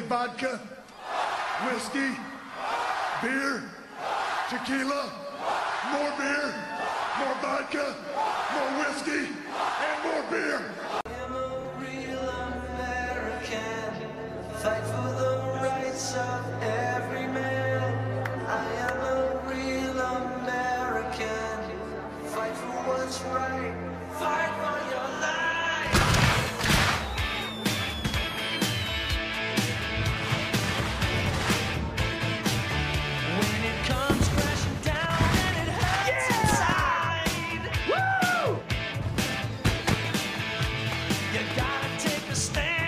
vodka, whiskey, beer, tequila, more beer, more vodka, more whiskey, and more beer. Stand,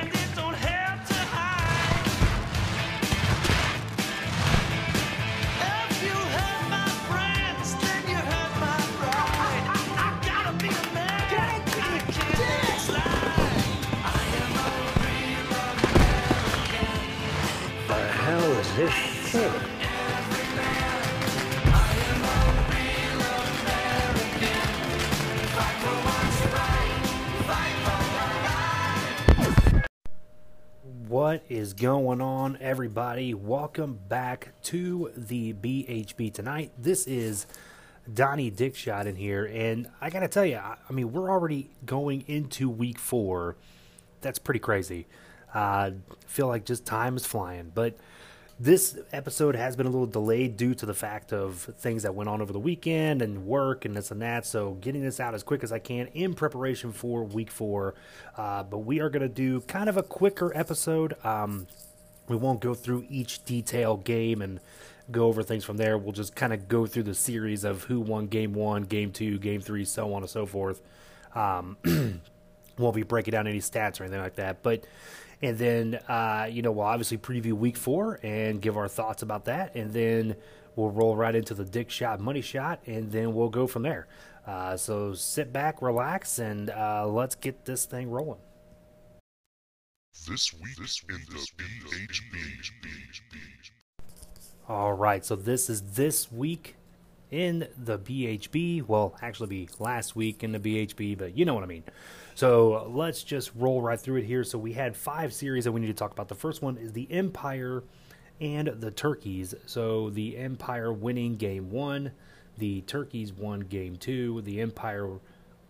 going on, everybody? Welcome back to the BHB tonight. This is Donny Dickshot in here, and I gotta tell you, I, I mean, we're already going into week four. That's pretty crazy. Uh, feel like just time is flying, but this episode has been a little delayed due to the fact of things that went on over the weekend and work and this and that. So, getting this out as quick as I can in preparation for week four. Uh, but we are going to do kind of a quicker episode. Um, we won't go through each detail game and go over things from there. We'll just kind of go through the series of who won game one, game two, game three, so on and so forth. Um, won't be breaking down any stats or anything like that. But and then uh, you know we'll obviously preview week four and give our thoughts about that, and then we'll roll right into the dick shot, money shot, and then we'll go from there. Uh, so sit back, relax, and uh, let's get this thing rolling. This week this in the BHB. All right, so this is this week in the BHB. Well, actually, be last week in the BHB, but you know what I mean. So let's just roll right through it here. So we had five series that we need to talk about. The first one is the Empire and the Turkeys. So the Empire winning game one, the Turkeys won game two, the Empire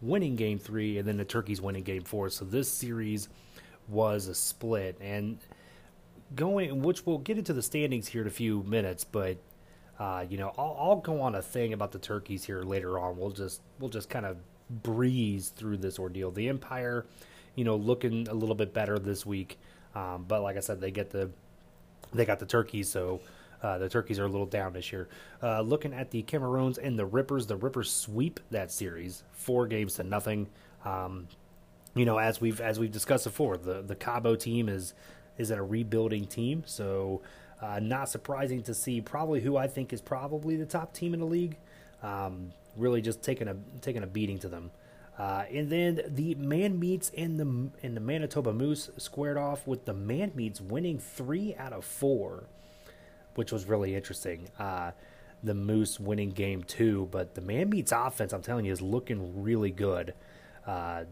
winning game three, and then the Turkeys winning game four. So this series was a split, and going, which we'll get into the standings here in a few minutes, but uh, you know, I'll, I'll go on a thing about the turkeys here later on. We'll just we'll just kind of breeze through this ordeal. The Empire, you know, looking a little bit better this week, um, but like I said, they get the they got the turkeys, so uh, the turkeys are a little down this year. Uh, looking at the Cameroons and the Rippers, the Rippers sweep that series four games to nothing. Um, you know, as we've as we've discussed before, the the Cabo team is is a rebuilding team, so uh, not surprising to see probably who I think is probably the top team in the league. Um, really, just taking a taking a beating to them. Uh, and then the Man Meats and the and the Manitoba Moose squared off with the Man Meats winning three out of four, which was really interesting. Uh, the Moose winning game two, but the Man Meats offense, I'm telling you, is looking really good. Uh,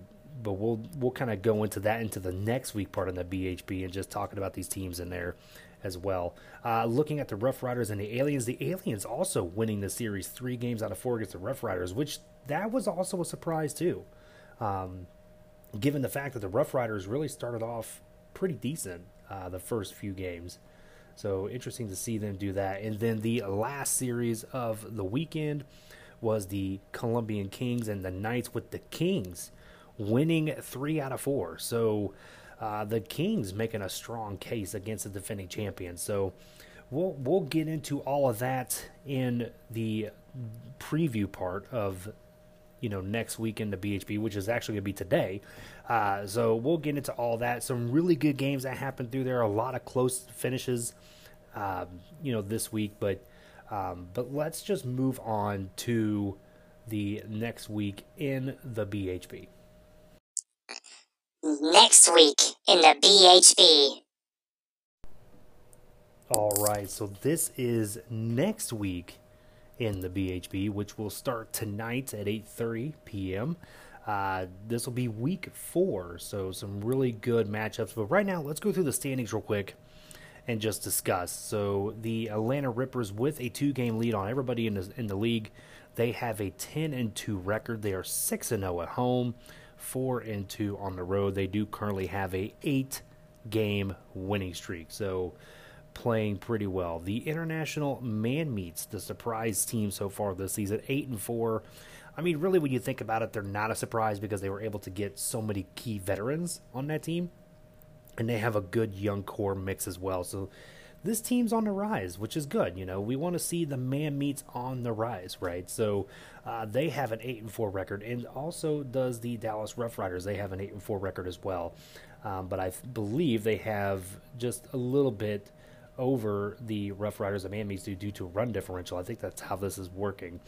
but we'll we'll kind of go into that into the next week part of the BHB and just talking about these teams in there as well. Uh, looking at the Rough Riders and the Aliens, the Aliens also winning the series three games out of four against the Rough Riders, which that was also a surprise too, um, given the fact that the Rough Riders really started off pretty decent uh, the first few games. So interesting to see them do that. And then the last series of the weekend was the Colombian Kings and the Knights with the Kings winning three out of four. So uh, the Kings making a strong case against the defending champion. So we'll we'll get into all of that in the preview part of you know next week in the BHB, which is actually going to be today. Uh, so we'll get into all that. Some really good games that happened through there. A lot of close finishes, um, you know, this week. But um, but let's just move on to the next week in the BHB. Next week in the BHB. All right, so this is next week in the BHB, which will start tonight at 8:30 p.m. Uh, this will be week four, so some really good matchups. But right now, let's go through the standings real quick and just discuss. So the Atlanta Rippers, with a two-game lead on everybody in the in the league, they have a 10 and 2 record. They are 6 and 0 at home, 4 and 2 on the road. They do currently have a 8-game winning streak. So playing pretty well. The international Man Meats the surprise team so far this season, 8 and 4. I mean, really, when you think about it, they're not a surprise because they were able to get so many key veterans on that team and they have a good young core mix as well. So this team's on the rise, which is good. You know, we want to see the Man Meats on the rise, right? So uh, they have an eight and four record, and also does the Dallas Rough Riders. They have an eight and four record as well, um, but I believe they have just a little bit over the Rough Riders and Man Meats do due to run differential. I think that's how this is working.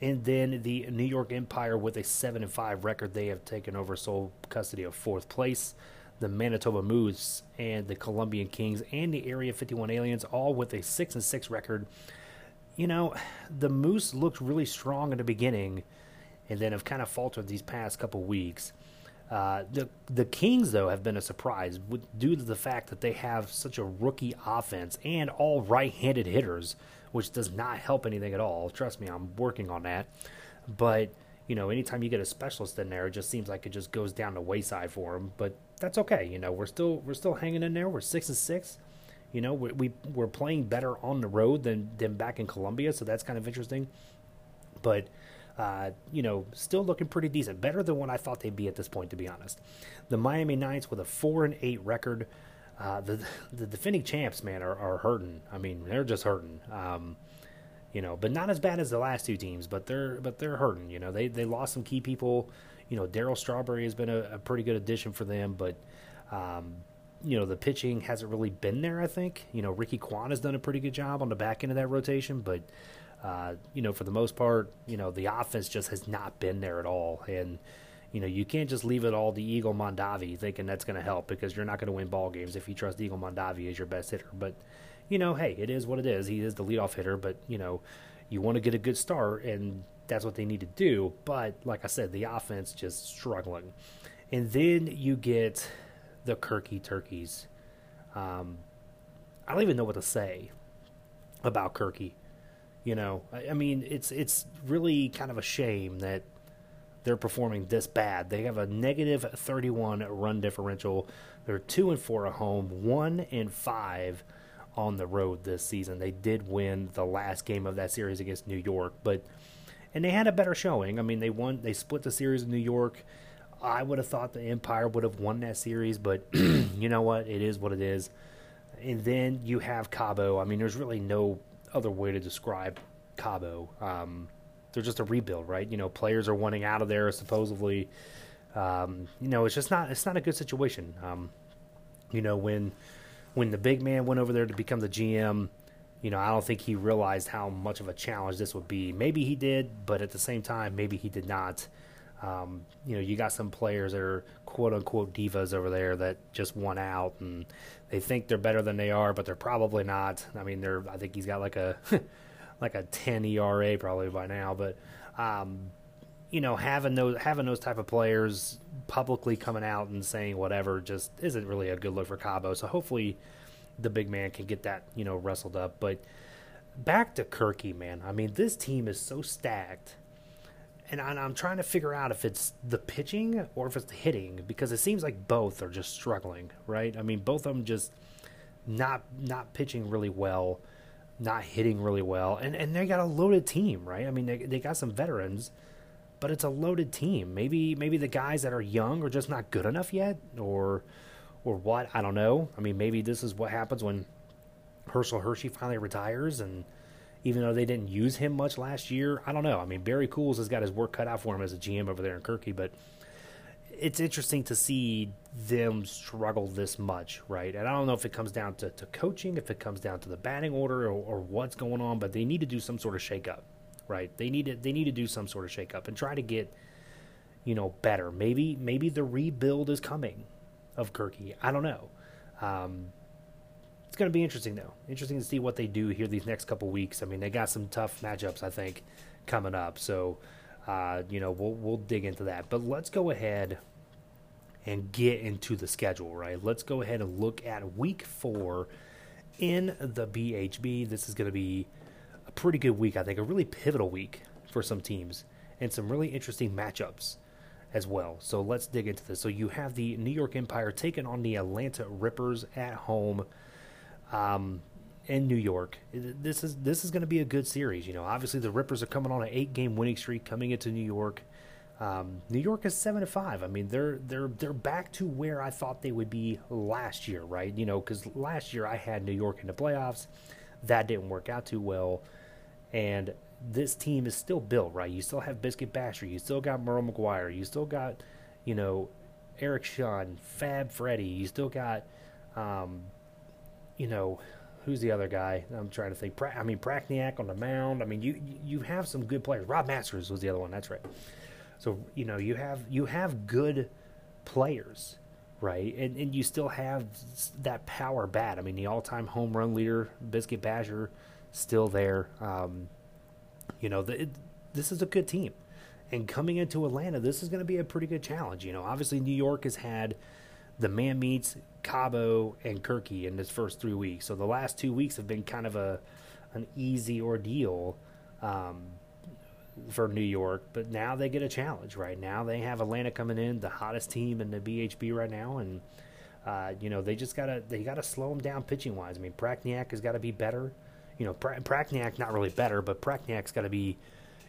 And then the New York Empire with a seven and five record, they have taken over sole custody of fourth place the Manitoba Moose and the Colombian Kings and the Area 51 Aliens, all with a 6 and 6 record. You know, the Moose looked really strong in the beginning and then have kind of faltered these past couple weeks. Uh, the the Kings though have been a surprise with, due to the fact that they have such a rookie offense and all right-handed hitters, which does not help anything at all. Trust me, I'm working on that. But you know, anytime you get a specialist in there, it just seems like it just goes down the wayside for them. But that's okay. You know, we're still we're still hanging in there. We're six and six. You know, we, we we're playing better on the road than than back in Columbia, so that's kind of interesting. But uh, you know, still looking pretty decent, better than what I thought they'd be at this point, to be honest. The Miami Knights with a four and eight record. Uh, the the defending champs, man, are, are hurting. I mean, they're just hurting. Um, you know, but not as bad as the last two teams, but they're but they're hurting. You know, they they lost some key people you know, Daryl Strawberry has been a, a, pretty good addition for them, but um, you know the pitching hasn't really been there. I think you know Ricky Kwan has done a pretty good job on the back end of that rotation, but uh, you know for the most part, you know the offense just has not been there at all, and you know you can't just leave it all to Eagle Mondavi thinking that's going to help because you're not going to win ball games if you trust Eagle Mondavi as your best hitter. But you know, hey, it is what it is. He is the leadoff hitter, but you know you want to get a good start and that's what they need to do. But like I said, the offense just struggling. And then you get the Querque Turkeys. Um, I don't even know what to say about Querque. You know, I, I mean, it's it's really kind of a shame that they're performing this bad. They have a negative 31 run differential. They're two and four at home, one and five on the road this season. They did win the last game of that series against New York, but and they had a better showing. I mean, they won. They split the series in New York. I would have thought the Empire would have won that series, but you know what? It is what it is. And then you have Cabo. I mean, there's really no other way to describe Cabo. Um, they're just a rebuild, right? You know, players are wanting out of there supposedly. Um, you know, it's just not. It's not a good situation. Um, you know, when when the big man went over there to become the GM, you know, I don't think he realized how much of a challenge this would be. Maybe he did, but at the same time, maybe he did not. Um, you know, you got some players that are quote unquote divas over there that just won out and they think they're better than they are, but they're probably not. I mean, they're, I think he's got like a, like a 10 ERA probably by now, but, um, you know, having those, having those type of players publicly coming out and saying whatever just isn't really a good look for Cabo. So hopefully, the big man can get that, you know, wrestled up. But back to Querque, man. I mean, this team is so stacked. And I'm trying to figure out if it's the pitching or if it's the hitting because it seems like both are just struggling, right? I mean, both of them just not not pitching really well, not hitting really well, and and they got a loaded team, right? I mean, they they got some veterans, but it's a loaded team. Maybe maybe the guys that are young are just not good enough yet, or or what. I don't know. I mean, maybe this is what happens when Herschel Hershey finally retires, and even though they didn't use him much last year, I don't know. I mean, Barry Cools has got his work cut out for him as a GM over there in Querque, but it's interesting to see them struggle this much, right? And I don't know if it comes down to, to coaching, if it comes down to the batting order, or, or what's going on, but they need to do some sort of shakeup, right? They need to they need to do some sort of shakeup and try to get you know better. Maybe maybe the rebuild is coming, of Querque. I don't know. Um, it's going to be interesting though. Interesting to see what they do here these next couple weeks. I mean, they got some tough matchups I think coming up. So, uh, you know, we'll we'll dig into that. But let's go ahead and get into the schedule, right? Let's go ahead and look at week 4 in the BHB, this is going to be a pretty good week, I think, a really pivotal week for some teams and some really interesting matchups as well. So let's dig into this. So you have the New York Empire taking on the Atlanta Rippers at home um, in New York. This is this is going to be a good series. You know, obviously the Rippers are coming on an eight-game winning streak coming into New York. Um, New York is seven to five. I mean, they're they're they're back to where I thought they would be last year, right? You know, because last year I had New York in the playoffs. That didn't work out too well, and this team is still built, right? You still have Biscuit Basher, you still got Merle McGuire, you still got, you know, Eric Sean, Fab Freddy, you still got, um, you know, who's the other guy? I'm trying to think. Pra- I mean, Prakniak on the mound. I mean, you you have some good players. Rob Masters was the other one. That's right. So you know you have you have good players, right? And and you still have that power bat. I mean, the all-time home run leader, Biscuit Badger, still there. Um, you know, the, it, this is a good team. And coming into Atlanta, this is going to be a pretty good challenge. You know, obviously New York has had the Man Meats Cabo and Querque in this first three weeks. So the last two weeks have been kind of a an easy ordeal um, for New York. But now they get a challenge. Right now they have Atlanta coming in, the hottest team in the BHB right now, and uh, you know they just gotta they gotta slow them down pitching wise. I mean, Prakniak has got to be better you know, pra- Prakniak not really better, but Prakniak's got to be,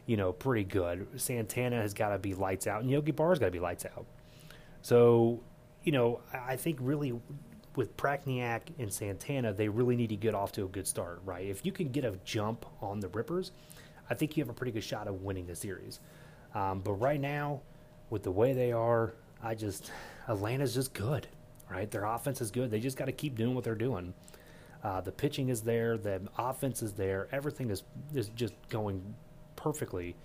you know, pretty good. Santana has got to be lights out, and Yogi Barr's got to be lights out. So, you know, I think really with Prakniak and Santana, they really need to get off to a good start, right? If you can get a jump on the Rippers, I think you have a pretty good shot of winning the series. Um, but right now, with the way they are, I just Atlanta's just good, right? Their offense is good. They just got to keep doing what they're doing. Uh, the pitching is there, the offense is there, everything is is just going perfectly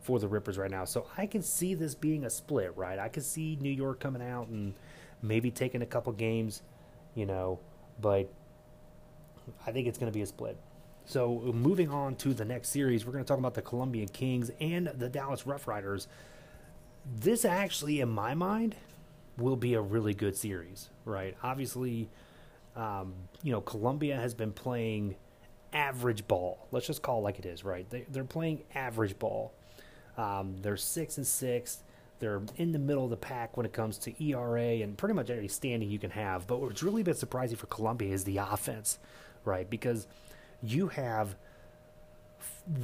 for the Rippers right now. So I can see this being a split, right? I can see New York coming out and maybe taking a couple games, you know, but I think it's going to be a split. So moving on to the next series, we're going to talk about the Colombian Kings and the Dallas Rough Riders. This actually, in my mind, will be a really good series, right? Obviously, um, you know, Colombia has been playing average ball. Let's just call it like it is, right? They, they're playing average ball. Um, they're six and six. They're in the middle of the pack when it comes to ERA and pretty much every standing you can have. But what's really been surprising for Colombia is the offense, right? Because you have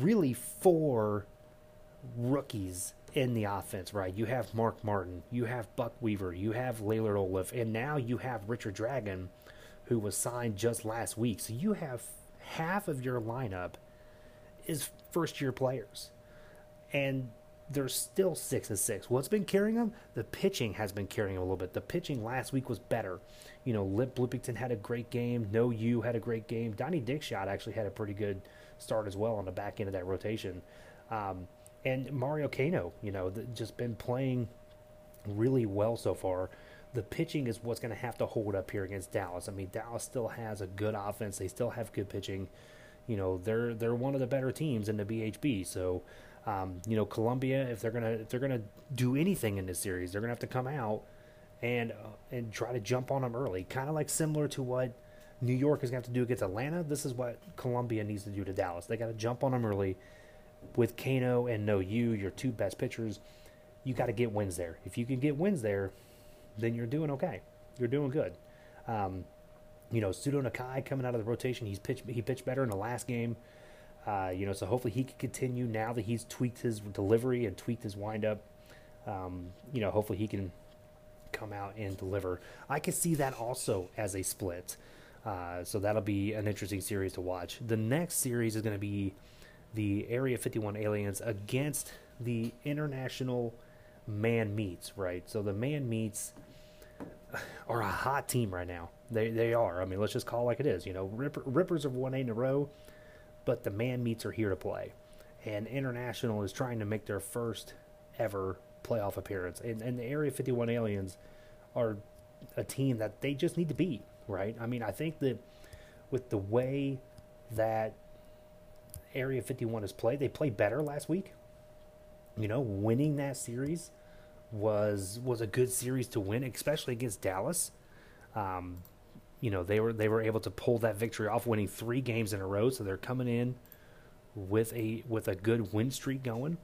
really four rookies in the offense, right? You have Mark Martin, you have Buck Weaver, you have Laylor Olaf, and now you have Richard Dragon, who was signed just last week. So you have half of your lineup is first year players. And they're still six and six. What's been carrying them? The pitching has been carrying them a little bit. The pitching last week was better. You know, Lip Bloopington had a great game. No You had a great game. Donny Dickshot actually had a pretty good start as well on the back end of that rotation. Um, and Mario Kano, you know, just been playing really well so far the pitching is what's going to have to hold up here against Dallas. I mean, Dallas still has a good offense. They still have good pitching. You know, they're they're one of the better teams in the BHB. So, um, you know, Columbia, if they're gonna if they're gonna do anything in this series, they're gonna have to come out and uh, and try to jump on them early. Kind of like similar to what New York is to have to do against Atlanta. This is what Columbia needs to do to Dallas. They got to jump on them early. With Kano and No You, your two best pitchers, you got to get wins there. If you can get wins there, then you're doing okay. You're doing good. Um, you know, Sudo Nakai coming out of the rotation, he's pitched he pitched better in the last game. Uh, you know, so hopefully he can continue now that he's tweaked his delivery and tweaked his windup. Um, you know, hopefully he can come out and deliver. I can see that also as a split. Uh, so that'll be an interesting series to watch. The next series is going to be the Area 51 aliens against the International Man Meats, right? So the Man Meats are a hot team right now. They they are. I mean, let's just call it like it is. You know, Ripper, Rippers have won eight in a row, but the Man Meats are here to play, and International is trying to make their first ever playoff appearance. And, and the Area 51 Aliens are a team that they just need to beat, right? I mean, I think that with the way that Area 51 has played, they played better last week. You know, winning that series was was a good series to win, especially against Dallas. Um, you know they were they were able to pull that victory off, winning three games in a row. So they're coming in with a with a good win streak going.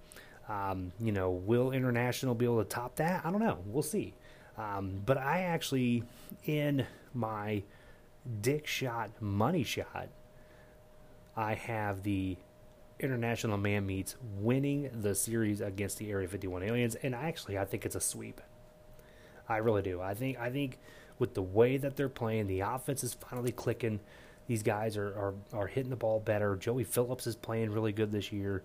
Um, you know, will International be able to top that? I don't know. We'll see. Um, but I actually, in my Dick Shot money shot, I have the International Man Meats winning the series against the Area 51 Aliens, and actually, I think it's a sweep. I really do. I think I think with the way that they're playing, the offense is finally clicking. These guys are, are, are hitting the ball better. Joey Phillips is playing really good this year.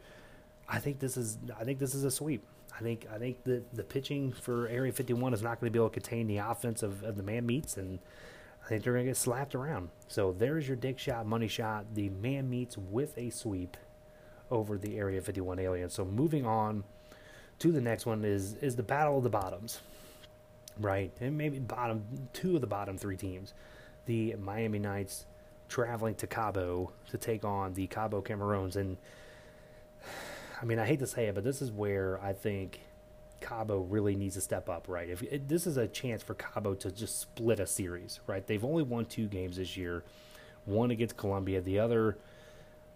I think this is I think this is a sweep. I think I think the the pitching for Area 51 is not going to be able to contain the offense of, of the Man Meats, and I think they're going to get slapped around. So there's your dick shot, money shot. The Man Meats with a sweep over the Area 51 aliens. So moving on to the next one is is the battle of the bottoms, right? And maybe bottom two of the bottom three teams, the Miami Knights traveling to Cabo to take on the Cabo Cameroons and I mean, I hate to say it, but this is where I think Cabo really needs to step up, right? If it, this is a chance for Cabo to just split a series, right? They've only won two games this year, one against Colombia, the other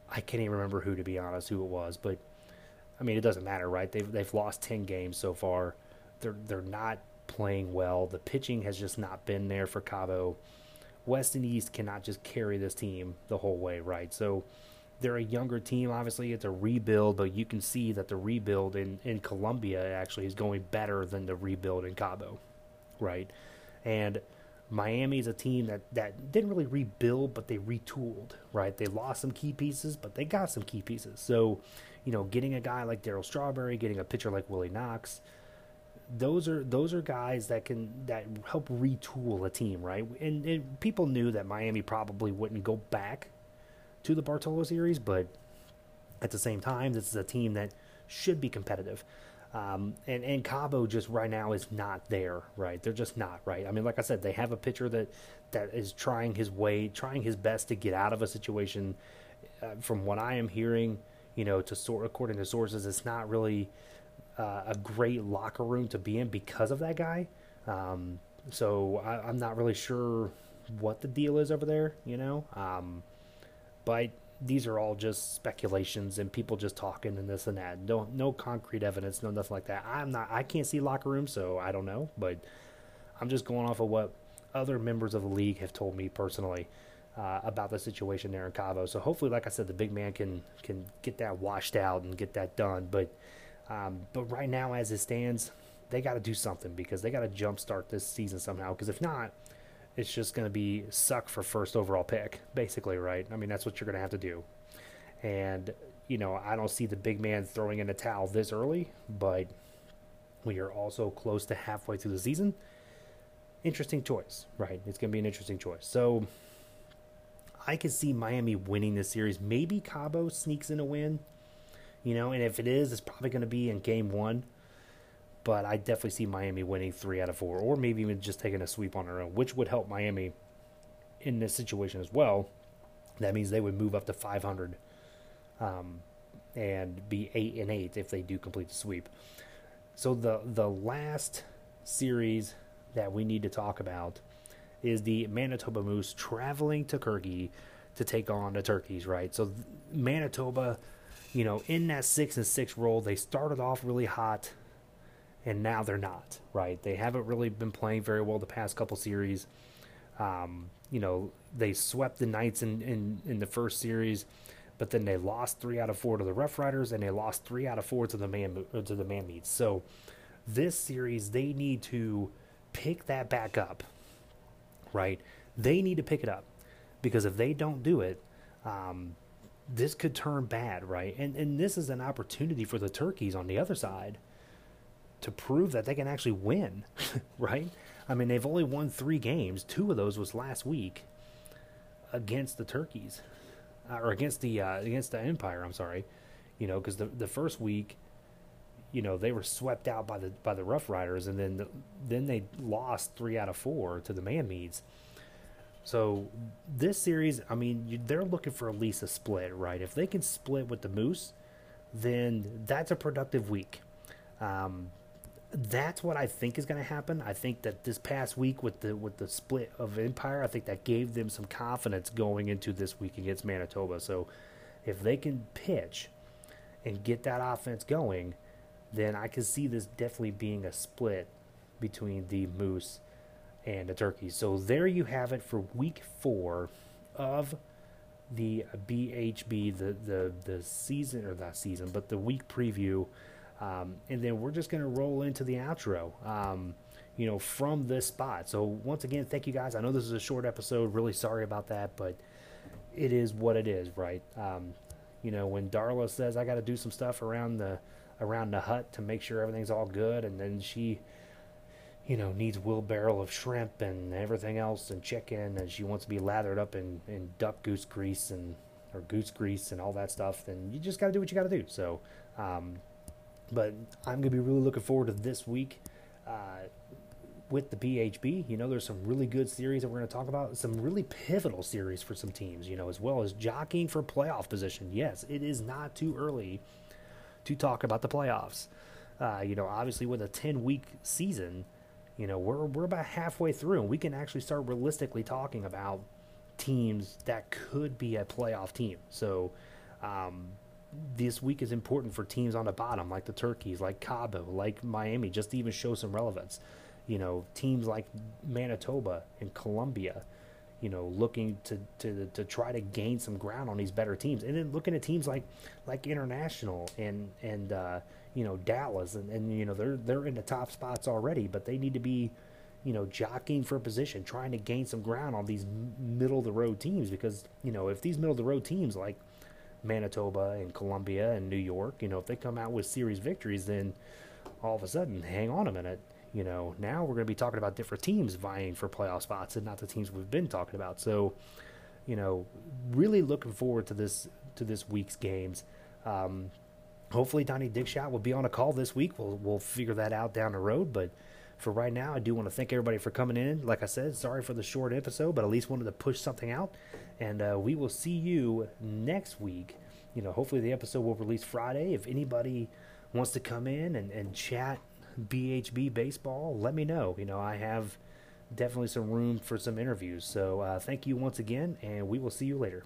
I can't even remember who to be honest, who it was, but I mean, it doesn't matter, right? They've they've lost 10 games so far. They're they're not playing well. The pitching has just not been there for Cabo. West and East cannot just carry this team the whole way, right? So they're a younger team. Obviously, it's a rebuild, but you can see that the rebuild in, in Colombia actually is going better than the rebuild in Cabo, right? And Miami is a team that, that didn't really rebuild, but they retooled, right? They lost some key pieces, but they got some key pieces. So, you know, getting a guy like Daryl Strawberry, getting a pitcher like Willie Knox, those are those are guys that can that help retool a team, right? And, and people knew that Miami probably wouldn't go back to the Bartolo series, but at the same time, this is a team that should be competitive. Um, and and Cabo just right now is not there, right? They're just not right. I mean, like I said, they have a pitcher that that is trying his way, trying his best to get out of a situation. Uh, from what I am hearing, you know, to sort according to sources, it's not really uh, a great locker room to be in because of that guy. Um, so I, am not really sure what the deal is over there, you know. Um, but these are all just speculations and people just talking and this and that. No, no concrete evidence, no nothing like that. I'm not. I can't see locker room, so I don't know. But I'm just going off of what other members of the league have told me personally uh, about the situation there in Cabo. So hopefully, like I said, the big man can can get that washed out and get that done. But um, but right now, as it stands, they got to do something because they got to jumpstart this season somehow. Because if not, it's just going to be suck for first overall pick, basically, right? I mean, that's what you're going to have to do. And, you know, I don't see the big man throwing in a towel this early, but when you're also close to halfway through the season, interesting choice, right? It's going to be an interesting choice. So I could see Miami winning this series. Maybe Cabo sneaks in a win, you know, and if it is, it's probably going to be in game one but I definitely see Miami winning three out of four, or maybe even just taking a sweep on their own, which would help Miami in this situation as well. That means they would move up to 500 um, and be eight and eight if they do complete the sweep. So the the last series that we need to talk about is the Manitoba Moose traveling to Querque to take on the Turkeys, right? So Manitoba, you know, in that six and six role, they started off really hot and now they're not, right? They haven't really been playing very well the past couple series. Um, you know, they swept the Knights in, in, in the first series, but then they lost three out of four to the Rough Riders, and they lost three out of four to the man to the Man Meats. So this series, they need to pick that back up, right? They need to pick it up because if they don't do it, um, this could turn bad, right? And and this is an opportunity for the Turkeys on the other side to prove that they can actually win, right? I mean, they've only won three games. Two of those was last week against the Turkeys, uh, or against the uh, against the Empire. I'm sorry, you know, because the the first week, you know, they were swept out by the by the Rough Riders, and then the, then they lost three out of four to the Man Meats. So this series, I mean, you, they're looking for at least a split, right? If they can split with the Moose, then that's a productive week. Um, that's what I think is going to happen. I think that this past week with the with the split of Empire, I think that gave them some confidence going into this week against Manitoba. So if they can pitch and get that offense going, then I can see this definitely being a split between the Moose and the Turkeys. So there you have it for week 4 of the BHB the the the season or that season, but the week preview um, and then we're just going to roll into the outro, um, you know, from this spot. So, once again, thank you guys. I know this is a short episode. Really sorry about that, but it is what it is, right? Um, you know, when Darla says I got to do some stuff around the around the hut to make sure everything's all good, and then she, you know, needs wheelbarrow of shrimp and everything else and chicken, and she wants to be lathered up in, in duck goose grease and or goose grease and all that stuff, then you just got to do what you got to do. So, um, but I'm going to be really looking forward to this week uh, with the BHB. You know, there's some really good series that we're going to talk about, some really pivotal series for some teams, you know, as well as jockeying for playoff position. Yes, it is not too early to talk about the playoffs. Uh, you know, obviously with a 10 week season, you know, we're, we're about halfway through and we can actually start realistically talking about teams that could be a playoff team. So, um, this week is important for teams on the bottom, like the Turkeys, like Cabo, like Miami, just to even show some relevance. You know, teams like Manitoba and Columbia, you know, looking to, to to try to gain some ground on these better teams, and then looking at teams like like International and and uh, you know Dallas, and, and you know they're they're in the top spots already, but they need to be you know, jockeying for position, trying to gain some ground on these middle of the road teams because, you know, if these middle of the road teams like Manitoba and Columbia and New York, you know, if they come out with series victories, then all of a sudden, hang on a minute. You know, now we're going to be talking about different teams vying for playoff spots and not the teams we've been talking about. So, you know, really looking forward to this to this week's games. Um, hopefully, Donny Dickshot will be on a call this week. We'll we'll figure that out down the road, but for right now, I do want to thank everybody for coming in. Like I said, sorry for the short episode, but at least wanted to push something out. And uh, we will see you next week. You know, hopefully the episode will release Friday. If anybody wants to come in and, and chat BHB baseball, let me know. You know, I have definitely some room for some interviews. So uh, thank you once again, and we will see you later.